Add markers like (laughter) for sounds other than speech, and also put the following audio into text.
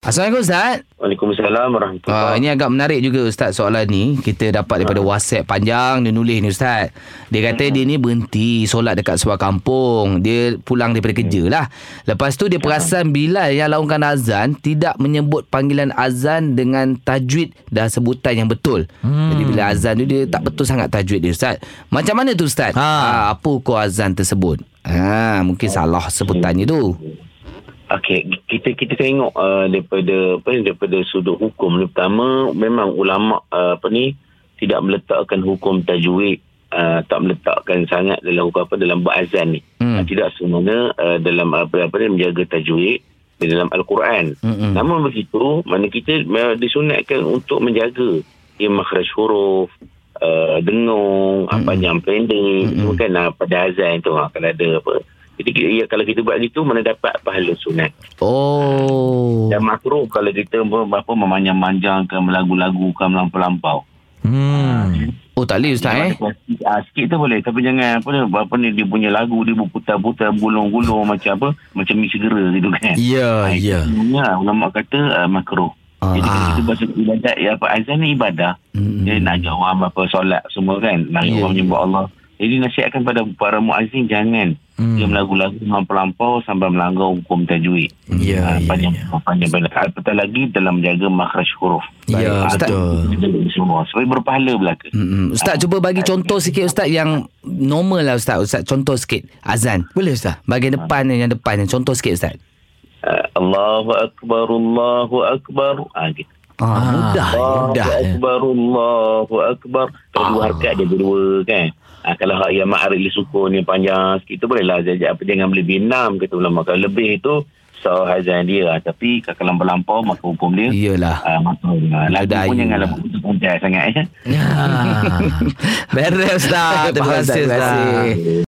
Assalamualaikum Ustaz. Waalaikumsalam Uh, warahmatullahi ini agak menarik juga Ustaz soalan ni. Kita dapat daripada WhatsApp panjang dia nulis ni Ustaz. Dia kata dia ni berhenti solat dekat sebuah kampung. Dia pulang daripada kerja lah. Lepas tu dia perasan Bilal yang laungkan azan tidak menyebut panggilan azan dengan tajwid dan sebutan yang betul. Hmm. Jadi bila azan tu dia tak betul sangat tajwid dia Ustaz. Macam mana tu Ustaz? Ha. Ah, apa hukum azan tersebut? Ha, mungkin salah sebutannya tu. Okey, kita kita tengok uh, daripada apa ni daripada sudut hukum ni pertama memang ulama uh, apa ni tidak meletakkan hukum tajwid uh, tak meletakkan sangat dalam hukum apa dalam berazan ni. Hmm. Hmm. tidak semuanya uh, dalam apa apa ni menjaga tajwid di dalam al-Quran. Mm-mm. Namun begitu, mana kita uh, disunatkan untuk menjaga ia makhraj huruf uh, dengung, mm panjang pendek, Mm-mm. semua kan uh, pada azan tu uh, kalau ada apa. Jadi kita- ya, kalau kita buat gitu mana dapat pahala sunat. Oh. Dan makruh kalau kita apa memanjang-manjangkan melagu-lagukan melampau-lampau. Hmm. Oh tak boleh Ustaz eh? Ah, sikit tu boleh tapi jangan apa ni apa ni dia punya lagu dia berputar-putar gulung-gulung macam apa macam mi segera gitu kan. Ya, Ah, ya. itu Ya, ulama kata uh, makruh. Ah. Jadi kalau kita bahasa ibadat ya apa azan ni ibadah. Mm-mm. Dia nak ajak orang apa solat semua kan. Nak yeah, orang ya. menyembah Allah. Jadi nasihatkan pada para muazzin jangan Hmm. dia melagu-lagu melampau sampai melanggar hukum tajwid. Ya, Ah, ya, panjang, ya. panjang. Apatah lagi dalam menjaga makhraj huruf. Ya, Ah, Ustaz. betul. Semua supaya berpahala belaka. Mm-mm. Ustaz cuba bagi contoh sikit Ustaz yang normal lah Ustaz. Ustaz contoh sikit azan. Boleh Ustaz? Bahagian depan ni yang depan ni contoh sikit Ustaz. Uh, Allahu akbar Allahu akbar. Ah gitu. Ah, mudah. Allahu mudah, ya. akbar Allahu akbar. Kalau dua Ah. harkat dia berdua kan. Ah, kalau hak yang ma'arif li sukun ni panjang sikit tu bolehlah saja apa jangan lebih enam kata ulama. Kalau lebih tu sah hazan dia Ah, tapi kalau melampau maka hukum dia Iyalah. ah maka ah, lagu Dah pun iyalah. jangan lagu panjang sangat ya. (laughs) Ya. Beres Ustaz. (laughs) Terima kasih Ustaz. kasih.